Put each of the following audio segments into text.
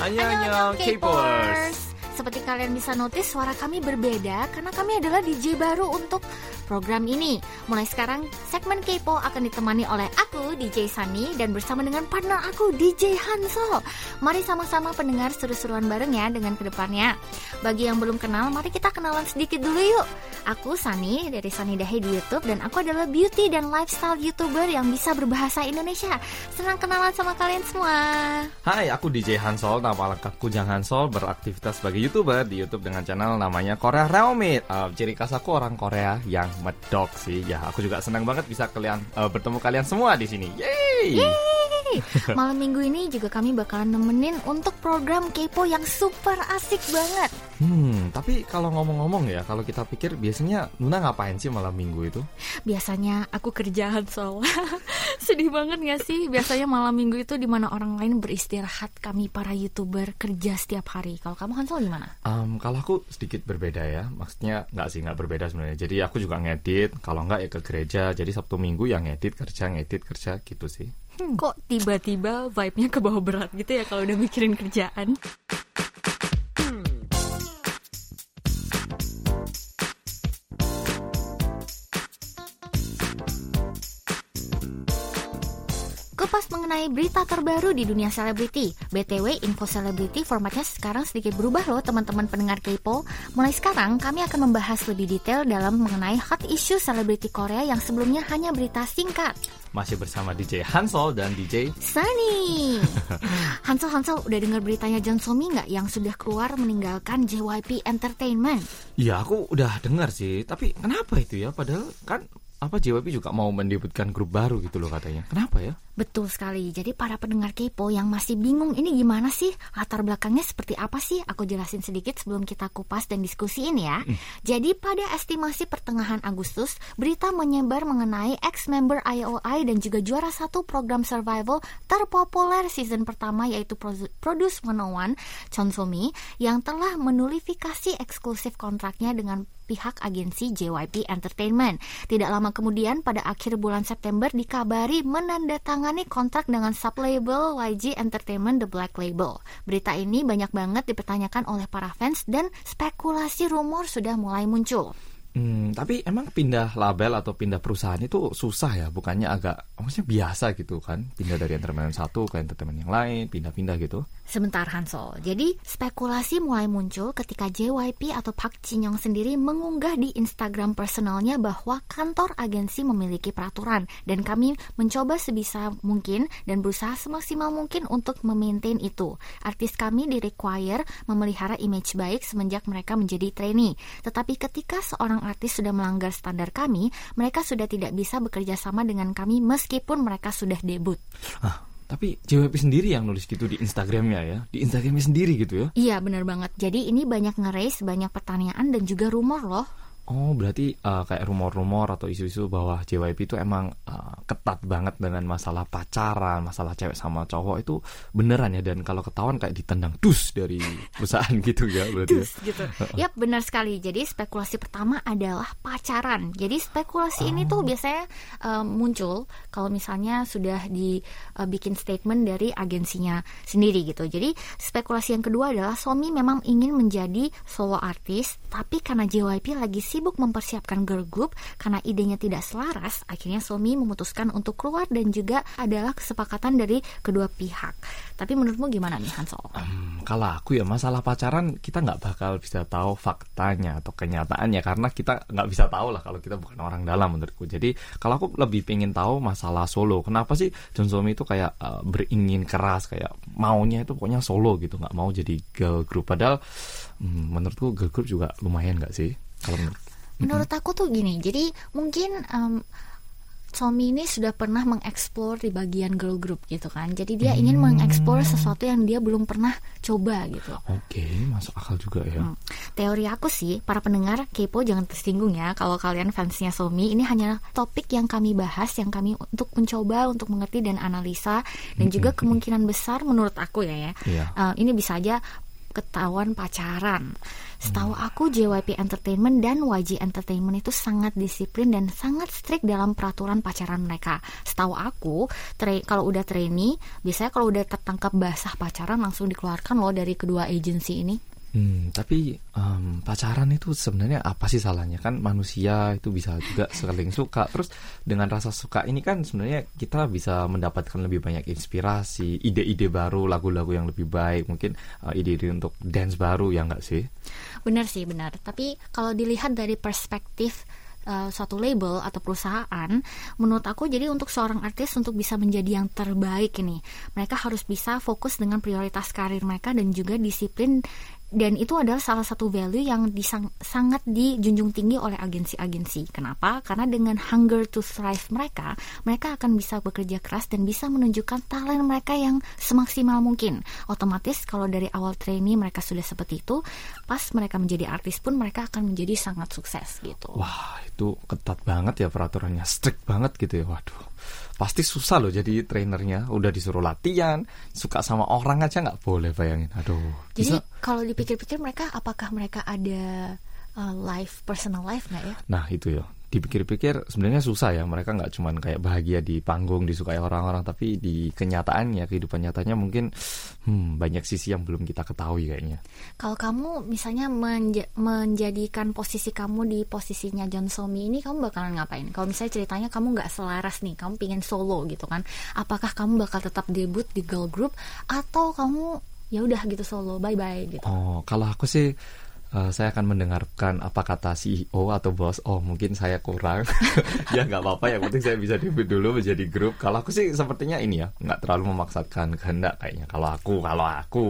Annyeonghaseyo, K-popers. Seperti kalian bisa notice suara kami berbeda karena kami adalah DJ baru untuk program ini. Mulai sekarang segmen Kepo akan ditemani oleh aku DJ Sunny dan bersama dengan partner aku DJ Hanso. Mari sama-sama pendengar seru-seruan bareng ya dengan ke depannya. Bagi yang belum kenal, mari kita kenalan sedikit dulu yuk. Aku Sunny dari Sunny Dahe di YouTube dan aku adalah beauty dan lifestyle YouTuber yang bisa berbahasa Indonesia. Senang kenalan sama kalian semua. Hai, aku DJ Hansol, nama lengkapku Jang Hansol, beraktivitas sebagai YouTuber di YouTube dengan channel namanya Korea Realmate. Uh, ciri khas aku orang Korea yang medok sih. Ya, aku juga senang banget bisa kalian uh, bertemu kalian semua di sini. Yeay! Yeay! Malam minggu ini juga kami bakalan nemenin untuk program Kepo yang super asik banget. Hmm, tapi kalau ngomong-ngomong ya, kalau kita pikir biasanya Nuna ngapain sih malam minggu itu? Biasanya aku kerjaan soal sedih banget gak sih? Biasanya malam minggu itu di mana orang lain beristirahat, kami para youtuber kerja setiap hari. Kalau kamu Hansol gimana? Um, kalau aku sedikit berbeda ya, maksudnya nggak sih nggak berbeda sebenarnya. Jadi aku juga ngedit, kalau nggak ya ke gereja. Jadi Sabtu Minggu yang ngedit kerja ngedit kerja gitu sih. Hmm, kok tiba-tiba vibe-nya ke bawah berat gitu ya kalau udah mikirin kerjaan? Kupas mengenai berita terbaru di dunia selebriti. BTW, info selebriti formatnya sekarang sedikit berubah loh teman-teman pendengar Kepo. Mulai sekarang, kami akan membahas lebih detail dalam mengenai hot issue selebriti Korea yang sebelumnya hanya berita singkat. Masih bersama DJ Hansol dan DJ Sunny. Hansol Hansol udah dengar beritanya John Somi nggak yang sudah keluar meninggalkan JYP Entertainment? Iya, aku udah dengar sih. Tapi kenapa itu ya? Padahal kan apa JYP juga mau mendebutkan grup baru gitu loh katanya. Kenapa ya? Betul sekali. Jadi para pendengar Kepo yang masih bingung ini gimana sih? Latar belakangnya seperti apa sih? Aku jelasin sedikit sebelum kita kupas dan diskusiin ya. Hmm. Jadi pada estimasi pertengahan Agustus, berita menyebar mengenai ex-member IOI dan juga juara satu program survival terpopuler season pertama yaitu Produce 101, Chon Somi, yang telah menulifikasi eksklusif kontraknya dengan pihak agensi JYP Entertainment. Tidak lama kemudian pada akhir bulan September dikabari menandatangani kontrak dengan sublabel YG Entertainment The Black Label. Berita ini banyak banget dipertanyakan oleh para fans dan spekulasi rumor sudah mulai muncul. Hmm, tapi emang pindah label atau pindah perusahaan itu susah ya, bukannya agak maksudnya biasa gitu kan? Pindah dari entertainment satu ke entertainment yang lain, pindah-pindah gitu. Sebentar Hansol. Jadi spekulasi mulai muncul ketika JYP atau Park Jin Young sendiri mengunggah di Instagram personalnya bahwa kantor agensi memiliki peraturan dan kami mencoba sebisa mungkin dan berusaha semaksimal mungkin untuk memaintain itu. Artis kami di require memelihara image baik semenjak mereka menjadi trainee. Tetapi ketika seorang artis sudah melanggar standar kami, mereka sudah tidak bisa bekerja sama dengan kami meskipun mereka sudah debut. Ah, tapi JWP sendiri yang nulis gitu di Instagramnya ya, di Instagramnya sendiri gitu ya? Iya benar banget. Jadi ini banyak nge banyak pertanyaan dan juga rumor loh. Oh, berarti uh, kayak rumor-rumor atau isu-isu bahwa JYP itu emang uh, ketat banget dengan masalah pacaran, masalah cewek sama cowok itu beneran ya dan kalau ketahuan kayak ditendang dus dari perusahaan gitu ya berarti. Ya? Dus gitu. Yap, benar sekali. Jadi spekulasi pertama adalah pacaran. Jadi spekulasi oh. ini tuh oh. biasanya uh, muncul kalau misalnya sudah dibikin uh, statement dari agensinya sendiri gitu. Jadi spekulasi yang kedua adalah Somi memang ingin menjadi solo artis, tapi karena JYP lagi sih sibuk mempersiapkan girl group karena idenya tidak selaras, akhirnya Somi memutuskan untuk keluar dan juga adalah kesepakatan dari kedua pihak. Tapi menurutmu gimana nih Hansol? Um, kalau aku ya masalah pacaran kita nggak bakal bisa tahu faktanya atau kenyataannya karena kita nggak bisa tahu lah kalau kita bukan orang dalam menurutku. Jadi kalau aku lebih pengen tahu masalah solo, kenapa sih John Somi itu kayak uh, beringin keras kayak maunya itu pokoknya solo gitu nggak mau jadi girl group padahal hmm, menurutku girl group juga lumayan nggak sih kalau Menurut aku tuh gini, jadi mungkin um, Somi ini sudah pernah mengeksplor di bagian girl group gitu kan. Jadi dia ingin hmm. mengeksplor sesuatu yang dia belum pernah coba gitu. Oke, okay, masuk akal juga ya. Hmm. Teori aku sih, para pendengar kepo jangan tersinggung ya kalau kalian fansnya Somi. Ini hanya topik yang kami bahas, yang kami untuk mencoba untuk mengerti dan analisa dan hmm. juga kemungkinan besar menurut aku ya ya. Yeah. Uh, ini bisa aja ketahuan pacaran. Setahu aku JYP Entertainment dan YG Entertainment itu sangat disiplin dan sangat strict dalam peraturan pacaran mereka. Setahu aku, tra- kalau udah trainee, biasanya kalau udah tertangkap basah pacaran langsung dikeluarkan loh dari kedua agensi ini. Hmm, tapi em, pacaran itu sebenarnya apa sih salahnya? Kan manusia itu bisa juga saling suka. Terus dengan rasa suka ini kan sebenarnya kita bisa mendapatkan lebih banyak inspirasi ide-ide baru lagu-lagu yang lebih baik mungkin eh, ide-ide untuk dance baru ya nggak sih? Benar sih, benar. Tapi kalau dilihat dari perspektif uh, suatu label atau perusahaan, menurut aku jadi untuk seorang artis untuk bisa menjadi yang terbaik ini, mereka harus bisa fokus dengan prioritas karir mereka dan juga disiplin dan itu adalah salah satu value yang disang, sangat dijunjung tinggi oleh agensi-agensi. Kenapa? Karena dengan hunger to thrive mereka, mereka akan bisa bekerja keras dan bisa menunjukkan talent mereka yang semaksimal mungkin. Otomatis kalau dari awal trainee mereka sudah seperti itu, pas mereka menjadi artis pun mereka akan menjadi sangat sukses gitu. wah itu ketat banget ya peraturannya strict banget gitu ya waduh pasti susah loh jadi trainernya. Udah disuruh latihan suka sama orang aja nggak boleh bayangin. Aduh Jadi bisa. kalau dipikir-pikir mereka apakah mereka ada uh, life personal life nggak ya? Nah itu ya dipikir-pikir sebenarnya susah ya mereka nggak cuman kayak bahagia di panggung disukai orang-orang tapi di kenyataannya kehidupan nyatanya mungkin hmm, banyak sisi yang belum kita ketahui kayaknya. Kalau kamu misalnya menja- menjadikan posisi kamu di posisinya John Somi ini, kamu bakalan ngapain? Kalau misalnya ceritanya kamu nggak selaras nih, kamu pingin solo gitu kan? Apakah kamu bakal tetap debut di girl group atau kamu ya udah gitu solo, bye bye gitu? Oh kalau aku sih eh, saya akan mendengarkan apa kata CEO atau bos. Oh mungkin saya kurang. ya nggak apa-apa. Yang penting saya bisa debut dulu menjadi grup. Kalau aku sih sepertinya ini ya nggak terlalu memaksakan kehendak kayaknya. Kalau aku, kalau aku,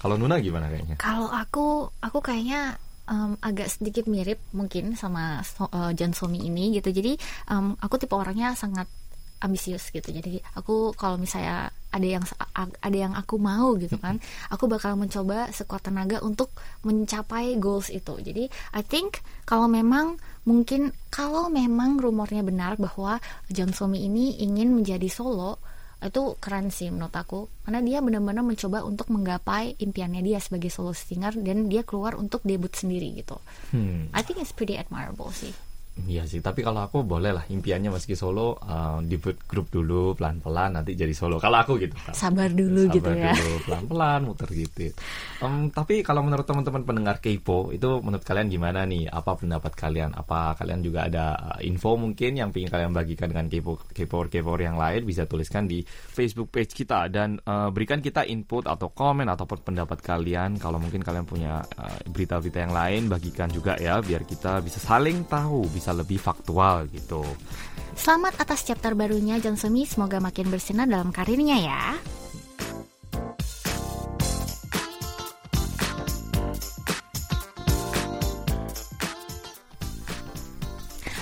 kalau Nuna gimana kayaknya? Kalau aku, aku kayaknya em, agak sedikit mirip mungkin sama so- eh, John Somi ini gitu. Jadi em, aku tipe orangnya sangat ambisius gitu. Jadi aku kalau misalnya ada yang ada yang aku mau gitu kan, aku bakal mencoba sekuat tenaga untuk mencapai goals itu. Jadi I think kalau memang mungkin kalau memang rumornya benar bahwa John Somi ini ingin menjadi solo itu keren sih menurut aku karena dia benar-benar mencoba untuk menggapai impiannya dia sebagai solo singer dan dia keluar untuk debut sendiri gitu. Hmm. I think it's pretty admirable sih. Iya sih, tapi kalau aku boleh lah impiannya meski solo uh, debut grup dulu pelan-pelan nanti jadi solo. Kalau aku gitu. Sabar dulu Sabar gitu ya. dulu, pelan-pelan muter gitu. Em, tapi kalau menurut teman-teman pendengar Kepo itu menurut kalian gimana nih? Apa pendapat kalian? Apa kalian juga ada uh, info mungkin yang ingin kalian bagikan dengan Kepo Kepo Kepo yang lain bisa tuliskan di Facebook page kita dan uh, berikan kita input atau komen ataupun pendapat kalian. Kalau mungkin kalian punya uh, berita-berita yang lain bagikan juga ya biar kita bisa saling tahu, bisa lebih faktual gitu. Selamat atas chapter barunya John Semi, semoga makin bersinar dalam karirnya ya.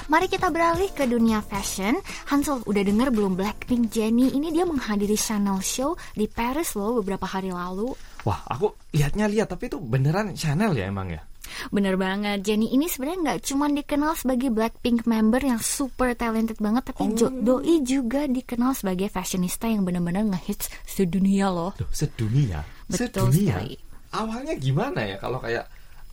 Mari kita beralih ke dunia fashion. Hansel, udah denger belum Blackpink Jennie ini dia menghadiri Chanel Show di Paris loh beberapa hari lalu. Wah, aku lihatnya lihat tapi itu beneran Chanel ya emang ya? Bener banget, Jennie ini sebenarnya nggak cuma dikenal sebagai Blackpink member yang super talented banget, tapi Jo- Doi juga dikenal sebagai fashionista yang benar-benar ngehits sedunia loh. Loh, sedunia. Betul sedunia. sekali. Awalnya gimana ya kalau kayak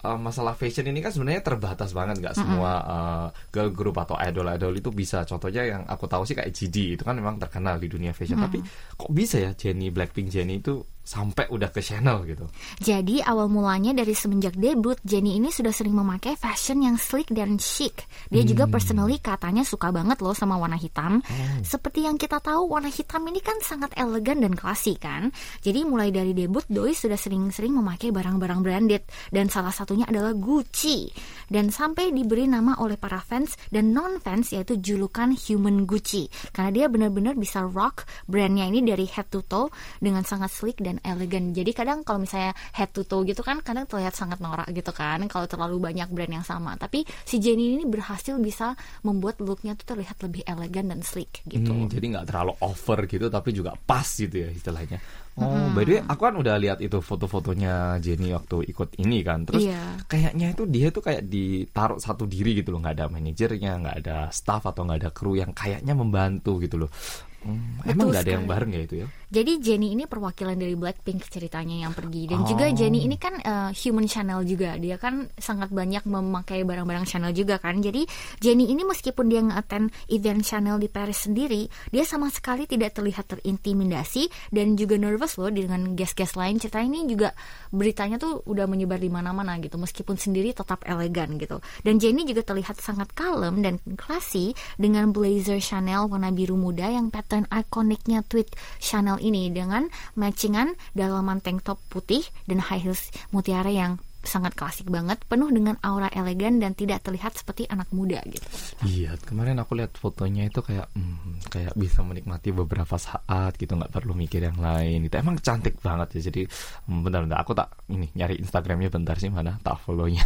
uh, masalah fashion ini kan sebenarnya terbatas banget nggak semua uh, girl group atau idol-idol itu bisa. Contohnya yang aku tahu sih kayak GD itu kan memang terkenal di dunia fashion. Tapi kok bisa ya Jennie Blackpink Jennie itu sampai udah ke Chanel gitu. Jadi awal mulanya dari semenjak debut, Jennie ini sudah sering memakai fashion yang sleek dan chic. Dia juga personally katanya suka banget loh sama warna hitam. Seperti yang kita tahu, warna hitam ini kan sangat elegan dan klasik kan. Jadi mulai dari debut, Doi sudah sering-sering memakai barang-barang branded. Dan salah satunya adalah Gucci. Dan sampai diberi nama oleh para fans dan non-fans yaitu julukan Human Gucci. Karena dia benar-benar bisa rock brandnya ini dari head to toe dengan sangat sleek dan elegan. Jadi kadang kalau misalnya head to toe gitu kan kadang terlihat sangat norak gitu kan kalau terlalu banyak brand yang sama. Tapi si Jennie ini berhasil bisa membuat looknya tuh terlihat lebih elegan dan sleek gitu. Hmm, jadi nggak terlalu over gitu tapi juga pas gitu ya istilahnya. Oh, by the way, aku kan udah lihat itu foto-fotonya Jenny waktu ikut ini kan. Terus Iya. kayaknya itu dia tuh kayak ditaruh satu diri gitu loh, nggak ada manajernya, nggak ada staff atau nggak ada kru yang kayaknya membantu gitu loh. Hmm, emang nggak ada yang bareng ya itu ya? Jadi Jennie ini perwakilan dari Blackpink ceritanya yang pergi dan Oh. juga Jennie ini kan eh, human channel juga. Dia kan sangat banyak memakai barang-barang Chanel juga kan. Jadi Jennie ini meskipun dia nge-attend event Chanel di Paris sendiri, dia sama sekali tidak terlihat terintimidasi dan juga nervous loh dengan guest-guest lain. Cerita ini juga beritanya tuh udah menyebar di mana-mana gitu meskipun sendiri tetap elegan gitu. Dan Jennie juga terlihat sangat kalem dan classy dengan blazer Chanel warna biru muda yang pattern ikoniknya tweet Chanel ini dengan matchingan dalaman tank top putih dan high heels mutiara yang sangat klasik banget, penuh dengan aura elegan dan tidak terlihat seperti anak muda gitu. Iya, kemarin aku lihat fotonya itu kayak hmm, kayak bisa menikmati beberapa saat gitu, nggak perlu mikir yang lain. Itu emang cantik banget ya. Jadi hmm, bentar-bentar aku tak ini nyari Instagramnya bentar sih mana tak follownya.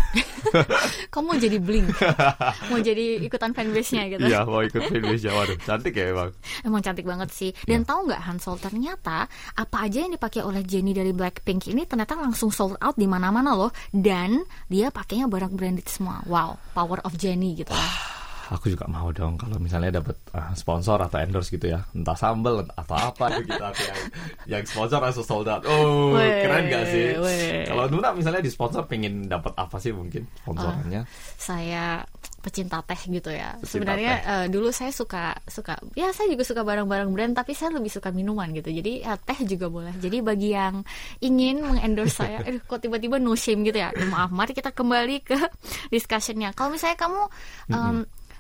Kamu mau jadi bling, mau jadi ikutan fanbase-nya gitu. Iya, mau ikut Indonesia. Waduh, cantik ya emang. Emang cantik banget sih. Dan tahu nggak Hansol ternyata apa aja yang dipakai oleh Jennie dari Blackpink ini ternyata langsung sold out di mana-mana loh. Dan dia pakainya barang branded semua. Wow, power of Jennie gitu lah. Aku juga mau dong kalau misalnya dapat uh, sponsor atau endorse gitu ya, entah sambel atau apa gitu aku yang yang sponsor langsung sold out. Oh, Weh, keren gak sih? Kalau Nuna misalnya di sponsor pengen dapat apa sih mungkin sponsorannya? Saya pecinta teh gitu ya. Pecinta Sebenarnya teh. eh, dulu saya suka suka ya saya juga suka barang-barang brand tapi saya lebih suka minuman gitu. Jadi ya, teh juga boleh. Jadi bagi yang ingin mengendorse saya, aduh kok tiba-tiba no shame gitu ya. Maaf, mari kita kembali ke discussionnya. Kalau misalnya kamu em,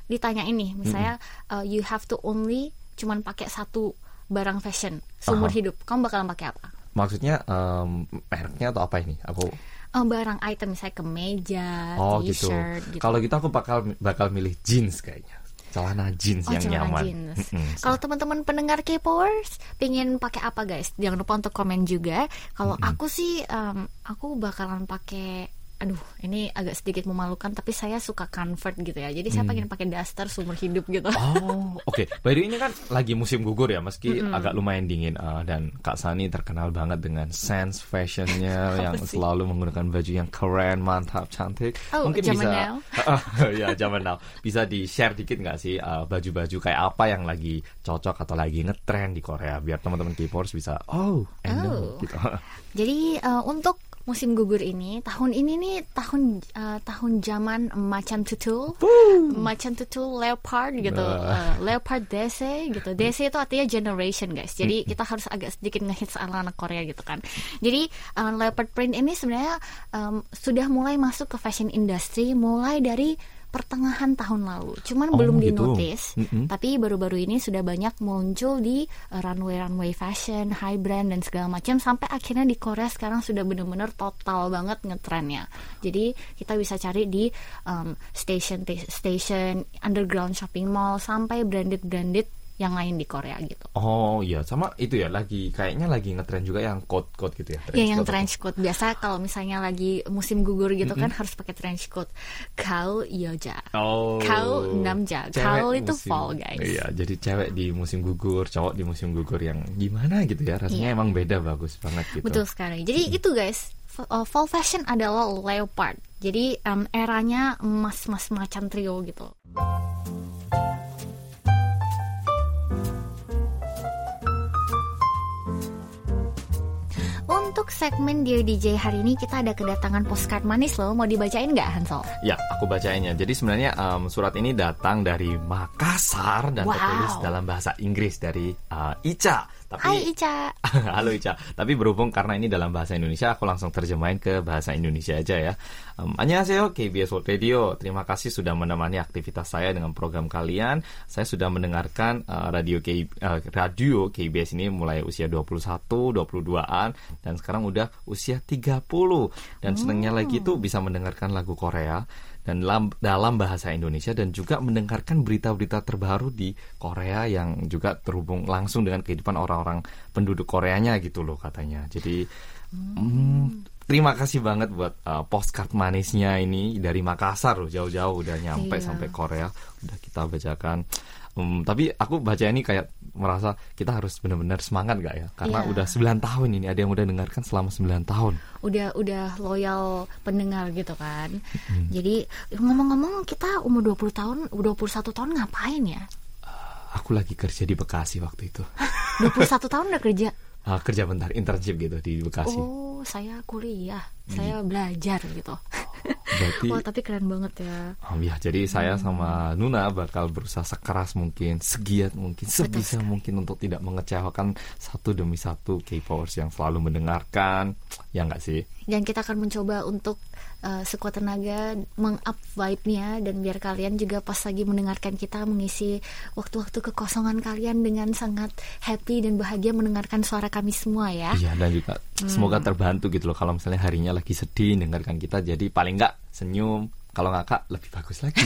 ditanya ini, misalnya eh, you have to only cuman pakai satu barang fashion seumur hidup, kamu bakalan pakai apa? Maksudnya em, mereknya atau apa ini? Aku Eh, barang item misalnya kemeja, oh gitu. t-shirt gitu. Kalau gitu aku bakal bakal milih jeans kayaknya. Celana jeans Oh, yang celana nyaman. jeans. Mm-mm. Kalau teman-teman pendengar K-Powers pengen pakai apa guys? Jangan lupa untuk komen juga. Kalau aku sih em, aku bakalan pakai aduh ini agak sedikit memalukan tapi saya suka convert gitu ya jadi saya pengen pakai daster seumur hidup gitu Oh, oke. By the way, ini kan lagi musim gugur ya, meski agak lumayan dingin uh, dan Kak Sani terkenal banget dengan sense fashionnya yang sih? selalu menggunakan baju yang keren, mantap, cantik. Oh, Mungkin bisa, now. ya zaman now. Bisa di share dikit nggak sih uh, baju-baju kayak apa yang lagi cocok atau lagi ngetren di Korea biar teman-teman K-popers bisa oh, I Oh. gitu. Jadi eh, untuk musim gugur ini tahun ini nih tahun eh, tahun zaman macan tutul, macan tutul leopard gitu, Nah. Eh, leopard DC gitu. DC itu artinya generation guys. Jadi kita harus agak sedikit ngehits ala anak Korea gitu kan. Jadi eh, leopard print ini sebenarnya em, sudah mulai masuk ke fashion industry mulai dari pertengahan tahun lalu. Cuman Oh, belum gitu. dinotis, Mm-mm. tapi baru-baru ini sudah banyak muncul di uh, runway-runway fashion, high brand dan segala macam sampai akhirnya di Korea sekarang sudah benar-benar total banget ngetrennya. Jadi kita bisa cari di um, station station, underground shopping mall sampai branded-branded yang lain di Korea gitu. Oh iya, sama itu ya lagi kayaknya lagi ngetren juga yang coat-coat gitu ya. Ya yang coat. trench coat biasa kalau misalnya lagi musim gugur gitu kan harus pakai trench coat. Kau yoja. Oh. Kau namja. Kau itu musim- fall guys. Iya, jadi cewek di musim gugur, cowok di musim gugur yang gimana gitu ya. Iya. Rasanya emang beda bagus banget gitu. Betul sekali. Jadi itu guys, uh, fall fashion adalah leopard. Jadi em, eranya emas-emas macan trio gitu. Untuk segmen Dear DJ hari ini kita ada kedatangan postcard manis loh. Mau dibacain nggak Hansol? Ya, aku bacainnya. Jadi sebenarnya em, surat ini datang dari Makassar dan Wow. tertulis dalam bahasa Inggris dari uh, Ica. Tapi Hai Ica. Halo Ica, tapi berhubung karena ini dalam bahasa Indonesia, aku langsung terjemahin ke bahasa Indonesia aja ya. Um, Annyeonghaseyo, KBS World Radio. Terima kasih sudah menemani aktivitas saya dengan program kalian. Saya sudah mendengarkan uh, radio K, uh, radio KBS ini mulai usia 21, 22-an dan sekarang udah usia 30. Dan senangnya lagi itu bisa mendengarkan lagu Korea dan dalam, dalam bahasa Indonesia dan juga mendengarkan berita-berita terbaru di Korea yang juga terhubung langsung dengan kehidupan orang-orang penduduk Koreanya gitu loh katanya. Jadi hmm, terima kasih banget buat uh, postcard manisnya ini dari Makassar loh jauh-jauh udah nyampe Iya. sampai Korea udah kita bacakan. Hmm, tapi aku baca ini kayak merasa kita harus benar-benar semangat gak ya? Karena Iya. udah 9 tahun ini ada yang udah dengarkan selama 9 tahun. udah udah loyal pendengar gitu kan. Jadi ngomong-ngomong kita umur 20 tahun, 21 tahun ngapain ya? Aku lagi kerja di Bekasi waktu itu. 21 tahun udah kerja. Ah, kerja bentar internship gitu di Bekasi. Oh, saya kuliah, saya belajar gitu. Berarti Wah, tapi keren banget ya. Oh ya, jadi saya sama Nuna bakal berusaha sekeras mungkin, segiat mungkin, sebisa mungkin untuk tidak mengecewakan satu demi satu K-popers yang selalu mendengarkan. Ya enggak sih? Dan kita akan mencoba untuk uh, sekuat tenaga meng-up vibe-nya dan biar kalian juga pas lagi mendengarkan kita mengisi waktu-waktu kekosongan kalian dengan sangat happy dan bahagia mendengarkan suara kami semua ya. Iya, dan juga semoga terbantu gitu loh kalau misalnya harinya lagi sedih dengarkan kita jadi paling enggak senyum. Kalau ngakak lebih bagus lagi.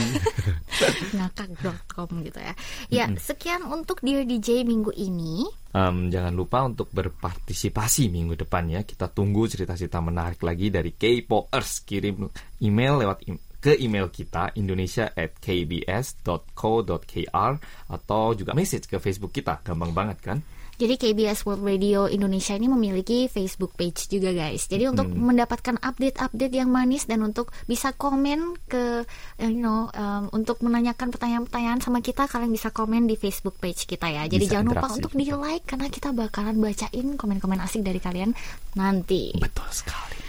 ngakak.com gitu ya. Ya, sekian untuk Dear DJ minggu ini. Em, jangan lupa untuk berpartisipasi minggu depan ya. Kita tunggu cerita-cerita menarik lagi dari K-popers. Kirim email lewat im- ke email kita indonesia at kbs.co.kr atau juga message ke Facebook kita. Gampang banget kan? Jadi KBS World Radio Indonesia ini memiliki Facebook page juga guys. Jadi untuk mendapatkan update-update yang manis dan untuk bisa komen ke you know um, untuk menanyakan pertanyaan-pertanyaan sama kita kalian bisa komen di Facebook page kita ya. Jadi Bisa jangan lupa untuk di like karena kita bakalan bacain komen-komen asik dari kalian nanti. Betul sekali.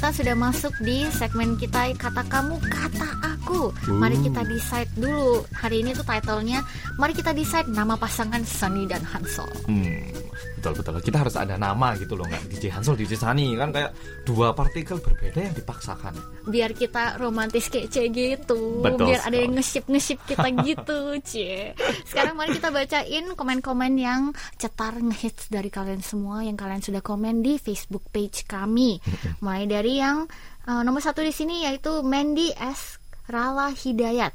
Kita sudah masuk di segmen kita kata kamu kata aku. Mari kita decide dulu. Hari ini tuh titlenya Mari kita decide nama pasangan Sunny dan Hansol. Hmm, betul betul. Kita harus ada nama gitu loh, nggak DJ Hansol, DJ Sani kan kayak dua partikel berbeda yang dipaksakan. biar kita romantis kece gitu Betul biar ada yang sekali. nge-ship kita gitu cie sekarang mari kita bacain komen-komen yang cetar ngehits dari kalian semua yang kalian sudah komen di Facebook page kami mulai dari yang eh, nomor satu di sini yaitu Mandy S Rala Hidayat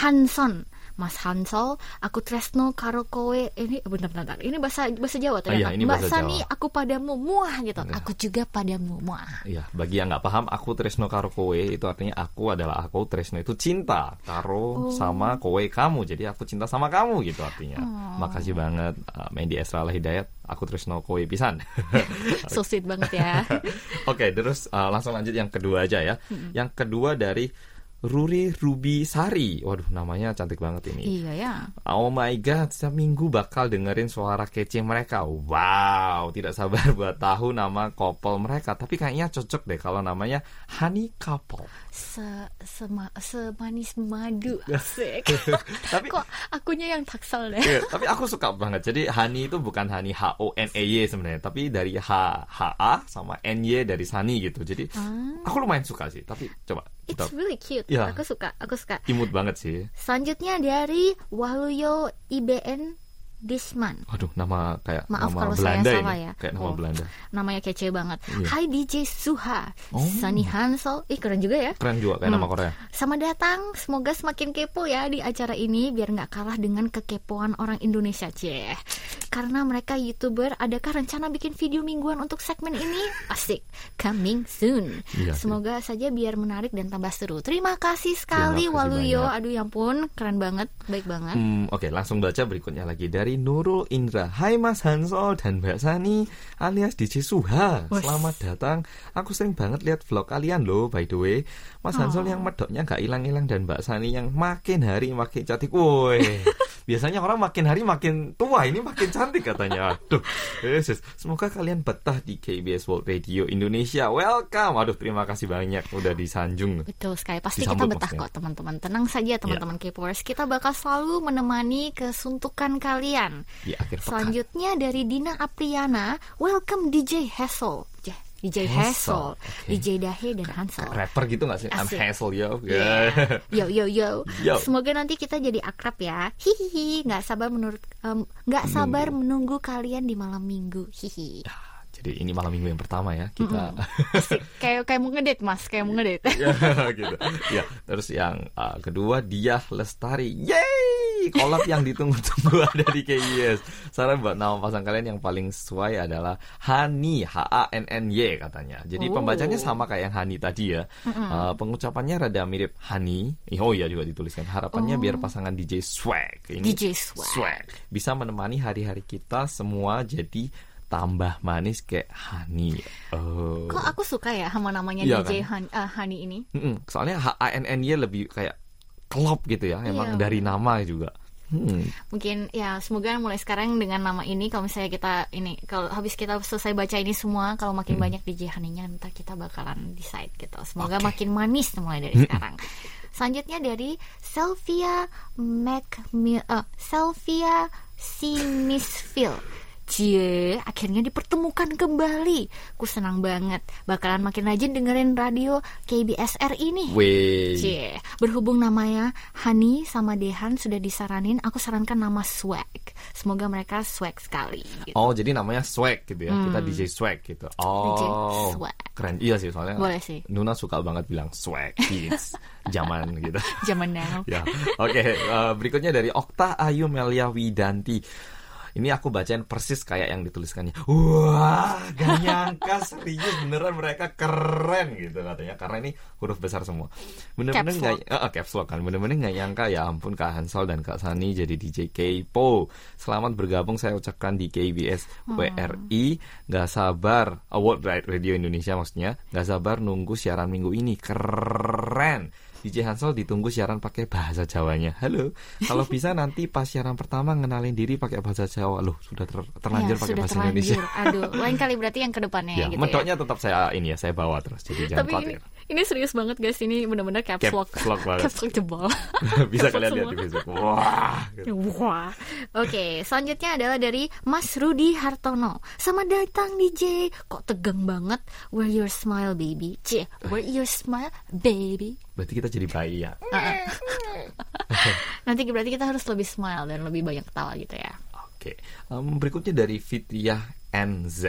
Hanson Mas Hansol, aku tresno karo kowe ini bentar bentar ini bahasa bahasa Jawa Ah, iya, ternyata. ini Mbak bahasa Sani, Jawa. aku padamu muah gitu. Iya. Aku juga padamu muah. Iya, bagi yang nggak paham, aku Tresno karo kowe itu artinya aku adalah aku, Tresno itu cinta, karo sama kowe kamu. Jadi aku cinta sama kamu gitu artinya. Makasih banget uh, Mandy Esra Hidayat, aku Tresno kowe pisan. So sweet banget ya. Oke, terus uh, langsung lanjut yang kedua aja ya. Yang kedua dari Ruri Ruby Sari. Waduh, namanya cantik banget ini. iya ya. Oh my god, setiap minggu bakal dengerin suara kece mereka. Wow, tidak sabar buat tahu nama couple mereka. Tapi kayaknya cocok deh kalau namanya Honey Couple. Se sema, semanis madu asik. Tapi Kok akunya yang taksel deh. Iya, tapi aku suka banget. Jadi Hani itu bukan Hani H O N E Y sebenarnya, tapi dari H H A sama N Y dari Sani gitu. Jadi aku lumayan suka sih. Tapi coba kita It's really cute. Iya. Aku suka, aku suka. imut banget sih. Selanjutnya dari Waluyo IBN Disman. Aduh, nama kayak Maaf nama kalau saya Belanda salah ini. ya. Kayak nama Oh. Belanda. Namanya kece banget. Iya. Hai DJ Suha, Oh. Sunny Hansol. Ih keren juga ya. Keren juga kayak nama Korea. Selamat datang, semoga semakin kepo ya di acara ini biar nggak kalah dengan kekepoan orang Indonesia ceh. Karena mereka youtuber, adakah rencana bikin video mingguan untuk segmen ini? Asik, coming soon. Sih. Semoga saja biar menarik dan tambah seru. Terima kasih sekali Terima kasih Waluyo. banyak. Aduh ya ampun, keren banget, baik banget. Hmm, Oke, langsung baca berikutnya lagi dari Nurul Indra. Hai Mas Hansol dan Mbak Sani alias DJ Suha. Selamat datang. Aku sering banget lihat vlog kalian loh, by the way. Mas Hansol yang medoknya nggak hilang-hilang dan Mbak Sani yang makin hari makin cantik. Woi. Biasanya orang makin hari makin tua, ini makin cantik katanya. Aduh. Yesus. Semoga kalian betah di KBS World Radio Indonesia. Welcome. Aduh, terima kasih banyak udah disanjung. Betul sekali, pasti Disambut kita betah maksudnya. kok teman-teman. Tenang saja teman-teman K-popers, kita bakal selalu menemani kesuntukan kalian. Di akhir pekan. Selanjutnya dari Dina Apriana, welcome DJ Hassel. DJ Hassel, Hassel, oke. DJ Dahe dan Hansel. Rapper gitu gak sih? I'm Asik. Hassel yo. Yeah. Yo yo yo. Yo. Semoga nanti kita jadi akrab ya. Hihihi. Nggak sabar menurut em, nggak sabar menunggu kalian di malam minggu. Hihi. Ya, jadi ini malam minggu yang pertama ya kita Asik. kayak kayak mau ngedate mas, kayak mau ngedate. ya gitu. Ya, terus yang uh, kedua dia Lestari. Yeay! Kolab yang ditunggu-tunggu ada di KBS. Saran buat nama pasang kalian yang paling sesuai adalah Hani H A N N Y katanya. Jadi Oh. pembacanya sama kayak yang Hani tadi ya. Uh, pengucapannya rada mirip Hani. Oh iya juga dituliskan. Harapannya biar pasangan DJ Swag ini DJ Swag. bisa menemani hari-hari kita semua jadi tambah manis kayak honey. Oh. Kok aku suka ya sama namanya Iya DJ Han, eh, Honey ini? Mm-mm. Soalnya H A N N Y lebih kayak klop gitu ya. Emang Iya. dari nama juga. Hmm. Mungkin ya semoga mulai sekarang dengan nama ini kalau misalnya kita ini kalau habis kita selesai baca ini semua kalau makin banyak DJ Honey-nya ntar kita bakalan decide gitu. Semoga Oke. makin manis mulai dari sekarang. Selanjutnya dari Sylvia Macmil eh, Sylvia Simisville. Cie, akhirnya dipertemukan kembali. Ku senang banget. Bakalan makin rajin dengerin radio KBS RI nih. Wih. Cie, berhubung namanya Hani sama Dehan sudah disaranin, aku sarankan nama Swag. Semoga mereka swag sekali. gitu. Oh, jadi namanya swag gitu ya. Kita DJ swag gitu. Oh. DJ swag. Keren. Iya sih soalnya. Boleh sih. Nuna suka banget bilang swag kids. Zaman gitu. Zaman now. ya. Oke, eh, berikutnya dari Okta Ayu Melia Widanti. Ini aku bacain persis kayak yang dituliskannya. Wah, gak nyangka serius beneran mereka keren gitu katanya. Karena ini huruf besar semua. Bener-bener nggak eh, eh, caps lock kan. Bener-bener nggak nyangka ya ampun Kak Hansol dan Kak Sani jadi DJ Kepo. Selamat bergabung saya ucapkan di KBS WRI. Gak sabar Wide Radio Indonesia maksudnya. Gak sabar nunggu siaran minggu ini. Keren. DJ Hansol ditunggu siaran pakai bahasa Jawanya. Halo, kalau bisa nanti pas siaran pertama ngenalin diri pakai bahasa Jawa. Loh, sudah ter- terlanjur Ya, pakai sudah bahasa terlanjur. Indonesia. Aduh, lain kali berarti yang ke depannya Ya, gitu medoknya ya. tetap saya ini ya, saya bawa terus. Jadi jangan Tapi khawatir. ini serius banget guys, ini bener-bener caps Caps lock. lock banget. Caps lock jebol. bisa kalian lock lihat di. Facebook. Wah. gitu. Wah. Oke, selanjutnya adalah dari Mas Rudi Hartono. Selamat datang DJ. Kok tegang banget? Where your smile, baby? Cie, where your smile, baby? Berarti kita jadi bayi ya. Nanti berarti kita harus lebih smile dan lebih banyak ketawa gitu ya. Oke, Em, berikutnya dari Fitiah NZ.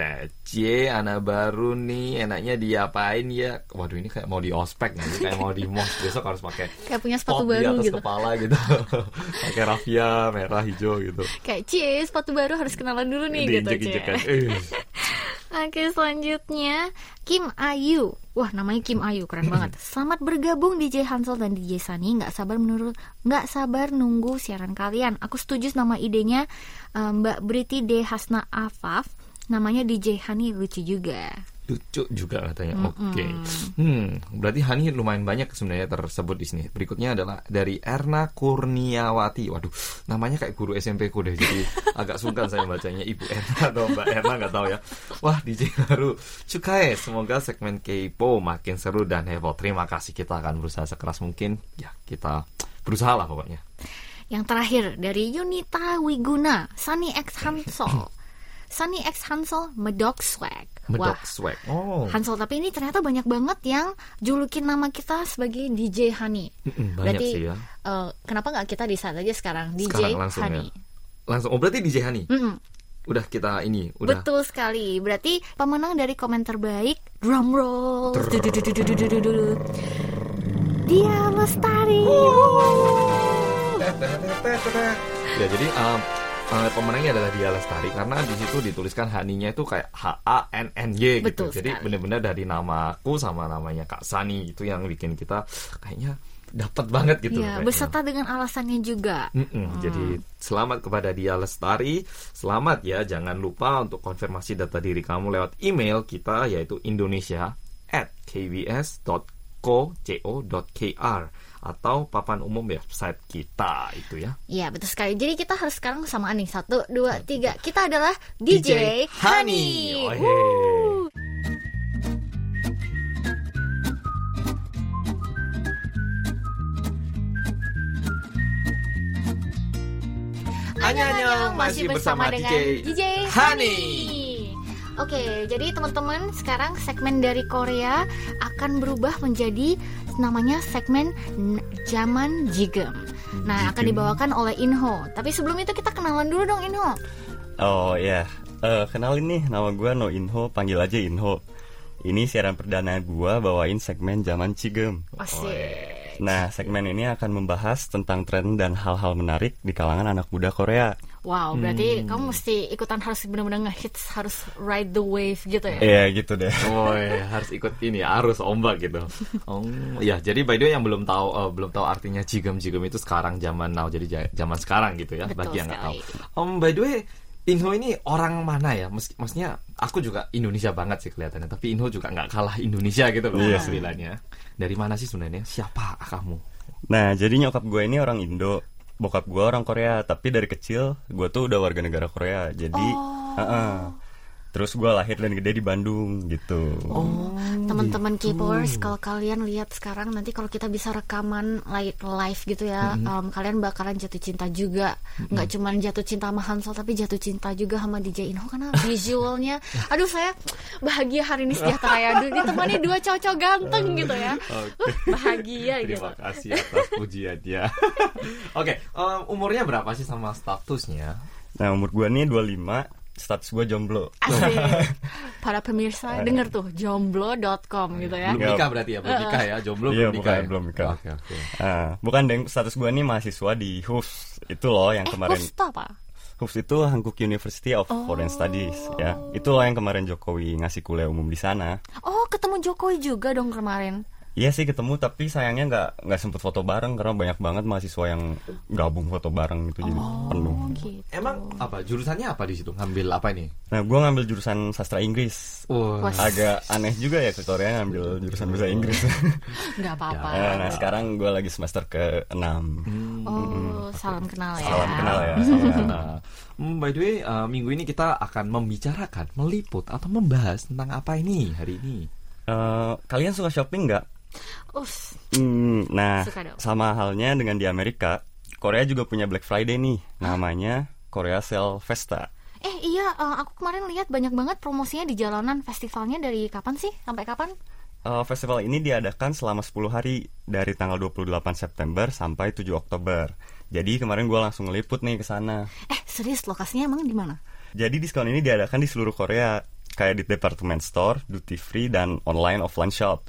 C, anak baru nih, enaknya diapain ya? Waduh, ini kayak mau di ospek nanti, kayak mau di mos. Besok harus pakai Kayak punya sepatu pot di baru atas gitu. kepala gitu. pakai raffia merah hijau gitu. Kayak cie, sepatu baru harus kenalan dulu nih gitu, cie. Diinjek-injekkan. Eh, Oke, selanjutnya Kim Ayu. Wah, namanya Kim Ayu, keren banget. Selamat bergabung DJ Hansel dan DJ Sani. Nggak sabar menurut, nggak sabar nunggu siaran kalian. Aku setuju nama idenya eh, Mbak Briti D Hasna Afaf. Namanya DJ Hani lucu juga. lucu juga katanya. Oke. Hmm, berarti Hani lumayan banyak sebenarnya tersebut di sini. Berikutnya adalah dari Erna Kurniawati. Waduh, namanya kayak guru SMP ku deh. Jadi agak sungkan saya bacanya Ibu Erna atau Mbak Erna nggak tahu ya. Wah, DJ baru. Cukai. Semoga segmen Kepo makin seru dan heboh. Terima kasih. Kita akan berusaha sekeras mungkin. Ya, kita berusaha lah pokoknya. Yang terakhir dari Yunita Wiguna, Sunny X Hansol. Sunny X Hansol Medok Swag. Medok Wah, swag. Oh. Hansol tapi ini ternyata banyak banget yang julukin nama kita sebagai DJ Hani. Mm-mm, banyak Berarti sih ya. eh, kenapa nggak kita decide aja sekarang DJ Sekarang langsung Hani? ya. Langsung. Oh, berarti DJ Hani. Mm-mm. Udah kita ini, udah Betul sekali. Berarti pemenang dari komentar baik drum roll. Dia Lestari. ya jadi um, uh, pemenangnya adalah dia Lestari karena di situ dituliskan Haninya itu kayak H A N N Y gitu. Betul Jadi benar-benar dari namaku sama namanya Kak Sani itu yang bikin kita kayaknya dapat banget gitu. Ya, kayaknya. beserta dengan alasannya juga. Mm-mm, Jadi selamat kepada dia Lestari. Selamat ya, jangan lupa untuk konfirmasi data diri kamu lewat email kita yaitu indonesia at kbs.co.kr atau papan umum website kita itu ya. Ya, betul sekali. Jadi kita harus sekarang samaan nih. Satu, dua, tiga. Kita adalah DJ, Hani. Oh, hey. Wuh. Annyeong, masih bersama DJ Hani. Oke, jadi teman-teman sekarang segmen dari Korea akan berubah menjadi namanya segmen Zaman Jigem. Nah, akan dibawakan oleh Inho. Tapi sebelum itu kita kenalan dulu dong Inho. Oh ya, Eh, kenalin nih nama gue No Inho, panggil aja Inho. Ini siaran perdana gue bawain segmen Zaman Cigem. Asik. Nah, segmen ini akan membahas tentang tren dan hal-hal menarik di kalangan anak muda Korea. Wow, Hmm. berarti kamu mesti ikutan harus benar-benar ngehits, harus ride the wave gitu ya. Iya gitu deh. Oh iya, harus ikut ini arus ombak gitu. Oh ya, jadi by the way yang belum tahu eh, belum tahu artinya jigem jigem itu sekarang zaman now jadi ja- zaman sekarang gitu ya Betul bagi yang nggak tahu. Om by the way Inho ini orang mana ya? Meski, maksudnya aku juga Indonesia banget sih kelihatannya, tapi Inho juga nggak kalah Indonesia gitu loh Iya. istilahnya. Dari mana sih sebenarnya? Siapa kamu? Nah, jadi nyokap gue ini orang Indo, bokap gue orang Korea, tapi dari kecil gue tuh udah warga negara Korea. Jadi, heeh. Terus gue lahir dan gede di Bandung gitu. Oh, Teman-teman K-popers, kalau kalian lihat sekarang nanti kalau kita bisa rekaman live, live gitu ya, em, kalian bakalan jatuh cinta juga. Nggak cuma jatuh cinta sama Hansol, tapi jatuh cinta juga sama DJ Inho karena visualnya. Aduh saya bahagia hari ini sejahtera ya. Aduh, ditemani dua cowok ganteng gitu ya. Uh, bahagia gitu. Terima kasih atas pujiannya. Oke, em, umurnya berapa sih sama statusnya? Nah, umur gue nih 25, status gue jomblo. Asik. Para pemirsa denger tuh jomblo.com gitu ya. Belum nikah berarti ya, belum nikah ya, jomblo Iya, belum nikah. bukan, ya? belum nikah. Oke, oke. Ah, bukan deng, status gue nih mahasiswa di HUFS. Itu loh yang Eh, kemarin. host tuh apa? HUFS itu Hankook University of Foreign Studies ya. Itu loh yang kemarin Jokowi ngasih kuliah umum di sana. Oh, ketemu Jokowi juga dong kemarin. Iya sih ketemu tapi sayangnya nggak nggak sempet foto bareng karena banyak banget mahasiswa yang gabung foto bareng gitu jadi penuh. Oh, gitu. Emang apa jurusannya apa di situ? Ngambil apa ini? Nah gue ngambil jurusan sastra Inggris. Wah. Agak aneh juga ya ke Korea ngambil jurusan bahasa Inggris. Nggak apa-apa. Nah, nah, sekarang gue lagi semester ke 6 Oh, salam kenal ya. Salam kenal ya. Nah, hmm, by the way, uh, minggu ini kita akan membicarakan, meliput atau membahas tentang apa ini hari ini? Eh, kalian suka shopping nggak? Us, Hmm, nah, sama halnya dengan di Amerika, Korea juga punya Black Friday nih, namanya Korea Sale Festa. eh iya, eh, aku kemarin lihat banyak banget promosinya di jalanan. Festivalnya dari kapan sih? Sampai kapan? Eh, festival ini diadakan selama 10 hari dari tanggal 28 September sampai 7 Oktober. Jadi kemarin gue langsung ngeliput nih ke sana. Eh, serius lokasinya emang di mana? Jadi diskon ini diadakan di seluruh Korea, kayak di department store, duty free, dan online offline shop.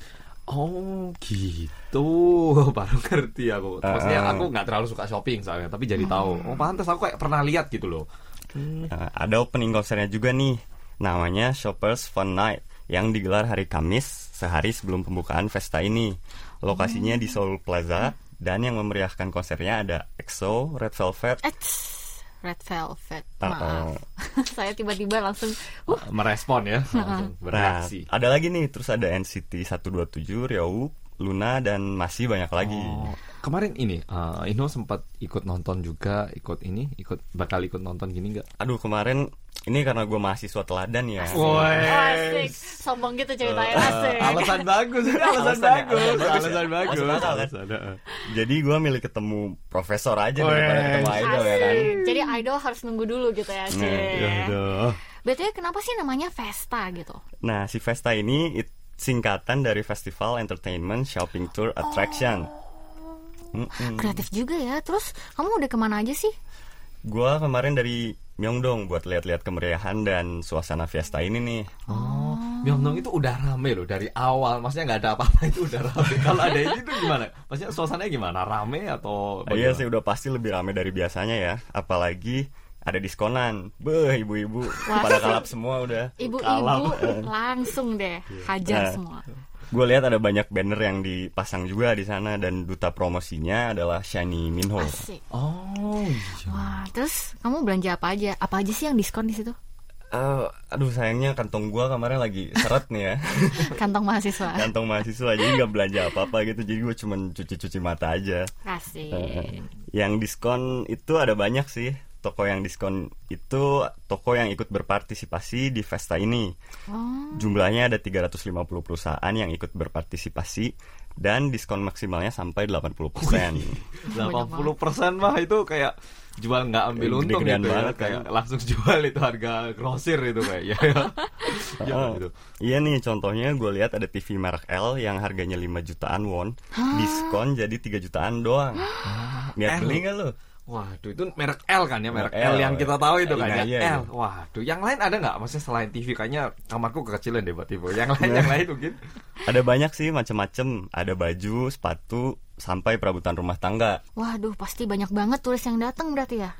Oh gitu, baru ngerti aku. Maksudnya Ah. aku nggak terlalu suka shopping soalnya, tapi jadi tahu. Oh pantas aku kayak pernah lihat gitu loh. Nah, ada opening konsernya juga nih, namanya Shoppers Fun Night, yang digelar hari Kamis sehari sebelum pembukaan festa ini. Lokasinya di Seoul Plaza, dan yang memeriahkan konsernya ada EXO, Red Velvet, Red Velvet. Ah, Maaf. Saya tiba-tiba langsung uh, Merespon ya, langsung Nah, bereaksi. ada lagi nih, terus ada NCT 127, Ryowook, Luna, dan masih banyak lagi. Oh, kemarin ini, uh, Ino sempat ikut nonton juga, ikut ini, ikut bakal ikut nonton gini nggak? Aduh, kemarin ini karena gue mahasiswa teladan ya. asik. Sombong gitu ceritanya asik. alasan bagus, ini alasan, Alasan ya, bagus, alasan bagus alasan ya. bagus. Masuk akal kan? Alasan, uh. Jadi gue milih ketemu profesor aja Weh. daripada ketemu idol ya kan. Jadi idol harus nunggu dulu gitu ya, Cek. Ya udah. BTW kenapa sih namanya Vesta gitu? Nah, si Vesta ini it- singkatan dari Festival Entertainment Shopping Tour Attraction. Mm-mm. Kreatif juga ya. Terus kamu udah ke mana aja sih? Gua kemarin dari Myeongdong buat lihat-lihat kemeriahan dan suasana fiesta ini nih. Oh, Myeongdong itu udah rame loh dari awal. Maksudnya nggak ada apa-apa itu udah rame. Kalau ada ini tuh gimana? Maksudnya suasananya gimana? Rame atau? Iya bagaimana? sih udah pasti lebih rame dari biasanya ya. Apalagi ada diskonan. Beh, ibu-ibu pada kalap semua udah. Ibu-ibu langsung deh hajar Nah. semua. Gue lihat ada banyak banner yang dipasang juga di sana dan duta promosinya adalah Shiny Minho. Asik. Oh, iya. Wah, terus kamu belanja apa aja? Apa aja sih yang diskon di situ? Eh, aduh sayangnya kantong gua kemarin lagi seret nih ya Kantong mahasiswa. kantong mahasiswa jadi nggak belanja apa-apa gitu jadi gue cuman cuci-cuci mata aja Asik. Eh, yang diskon itu ada banyak sih toko yang diskon itu toko yang ikut berpartisipasi di Vesta ini Oh, jumlahnya ada 350 perusahaan yang ikut berpartisipasi dan diskon maksimalnya sampai 80% 80 persen mah itu kayak jual nggak ambil Gede-gedean untung gitu ya. banget kan. kayak langsung jual itu harga grosir itu kayak ya. ya. Ya, Oh, gitu. Iya nih contohnya gue lihat ada TV merek L yang harganya 5 jutaan won diskon jadi 3 jutaan doang niat L. beli nggak lo? Waduh itu merek L kan ya merek L, L. yang kita tahu itu kan Iya, ya iya, L. iya. Waduh yang lain ada nggak? Maksudnya selain TV kayaknya kamarku kekecilan deh buat TV. Yang lain yang lain mungkin. Ada banyak sih macam-macam. Ada baju, sepatu, sampai perabotan rumah tangga. waduh, pasti banyak banget turis yang datang berarti ya.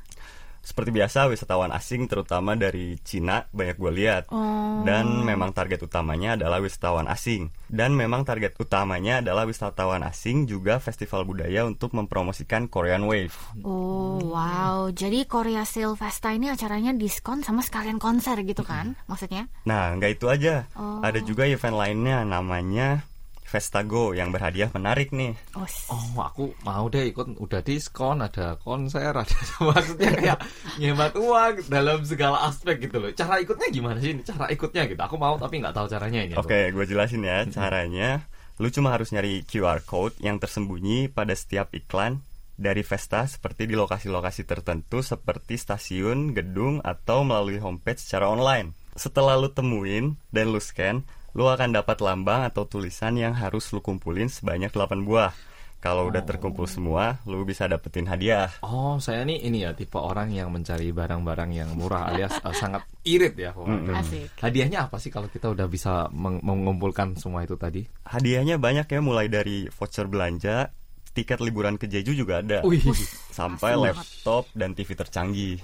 Seperti biasa wisatawan asing terutama dari Cina banyak gue lihat. Oh. Dan memang target utamanya adalah wisatawan asing. Dan memang target utamanya adalah wisatawan asing juga festival budaya untuk mempromosikan Korean Wave. Oh wow, jadi Korea Sale Festa ini acaranya diskon sama sekalian konser gitu kan? Maksudnya? Nah, nggak itu aja. Oh. Ada juga event lainnya namanya Festago yang berhadiah menarik nih. Oh, Oh, aku mau deh ikut udah diskon, ada konser, ada maksudnya kayak ngehemat uang dalam segala aspek gitu loh. Cara ikutnya gimana sih? ini? Cara ikutnya gitu. Aku mau tapi nggak tahu caranya ini. Oke, gue jelasin ya caranya. Lu cuma harus nyari QR code yang tersembunyi pada setiap iklan dari Vesta seperti di lokasi-lokasi tertentu seperti stasiun, gedung, atau melalui homepage secara online. Setelah lu temuin dan lu scan, lu akan dapat lambang atau tulisan yang harus lu kumpulin sebanyak 8 buah. Kalau udah terkumpul semua, lu bisa dapetin hadiah. Oh, saya nih ini ya tipe orang yang mencari barang-barang yang murah alias eh, sangat irit ya. Wah. asik. Hadiahnya apa sih kalau kita udah bisa meng- mengumpulkan semua itu tadi? Hadiahnya banyak ya, mulai dari voucher belanja, tiket liburan ke Jeju juga ada. Wih. sampai Asik. laptop dan TV tercanggih.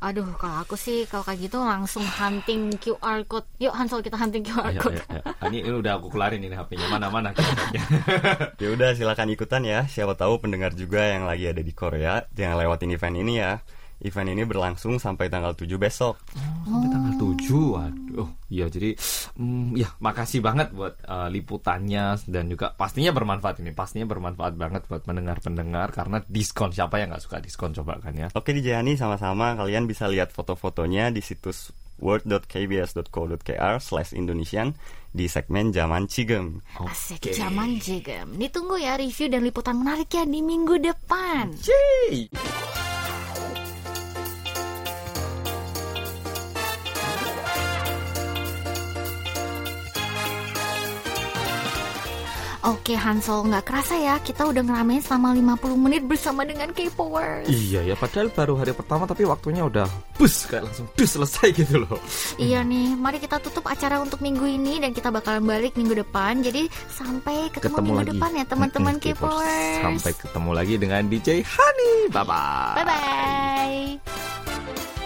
Aduh, kalau aku sih kalau kayak gitu langsung hunting QR code. Yuk Hansol kita hunting QR Ayo, code. ayo, ayo. Ah, Ini, ini udah aku kelarin ini HP-nya. Mana-mana. Ya udah silakan ikutan ya. Siapa tahu pendengar juga yang lagi ada di Korea jangan lewatin event ini ya. Event ini berlangsung sampai tanggal 7 besok. Sampai tanggal 7. Waduh. Iya, jadi mm, ya makasih banget buat eh, liputannya dan juga pastinya bermanfaat ini. Pastinya bermanfaat banget buat pendengar-pendengar karena diskon. Siapa yang nggak suka diskon coba kan ya? Oke Dijani sama-sama kalian bisa lihat foto-fotonya di situs word.kbs.co.kr slash Indonesian di segmen Zaman Cigem. Asik Oke. zaman jegem. Ditunggu ya review dan liputan menarik ya di minggu depan. Yeay. Oke Hansol, nggak kerasa ya kita udah ngeramein selama 50 menit bersama dengan K-Powers. Iya ya, padahal baru hari pertama tapi waktunya udah bus kayak langsung dus selesai gitu loh. Iya nih, mari kita tutup acara untuk minggu ini dan kita bakalan balik minggu depan. Jadi sampai ketemu, minggu lagi. depan ya teman-teman Mm-mm, K-popers. K-Powers. Sampai ketemu lagi dengan DJ Hani. Bye bye. Bye bye.